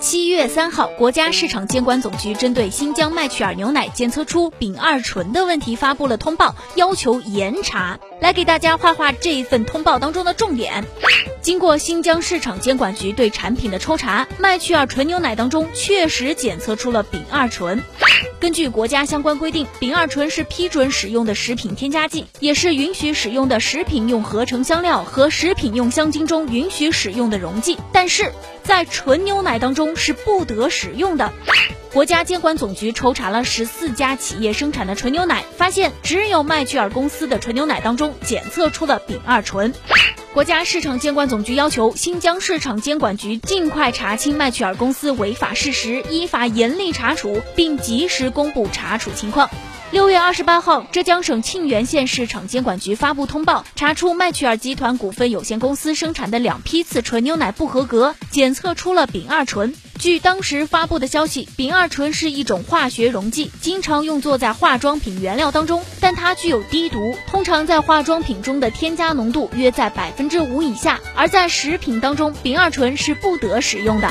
七月三号，国家市场监管总局针对新疆麦趣尔牛奶检测出丙二醇的问题发布了通报，要求严查。来给大家画画这一份通报当中的重点。经过新疆市场监管局对产品的抽查，麦趣尔纯牛奶当中确实检测出了丙二醇。根据国家相关规定，丙二醇是批准使用的食品添加剂，也是允许使用的食品用合成香料和食品用香精中允许使用的溶剂，但是在纯牛奶当中是不得使用的。国家监管总局抽查了十四家企业生产的纯牛奶，发现只有麦趣尔公司的纯牛奶当中检测出了丙二醇。国家市场监管总局要求新疆市场监管局尽快查清麦曲尔公司违法事实，依法严厉查处，并及时公布查处情况。六月二十八号，浙江省庆元县市场监管局发布通报，查出麦趣尔集团股份有限公司生产的两批次纯牛奶不合格，检测出了丙二醇。据当时发布的消息，丙二醇是一种化学溶剂，经常用作在化妆品原料当中，但它具有低毒，通常在化妆品中的添加浓度约在百分之五以下，而在食品当中，丙二醇是不得使用的。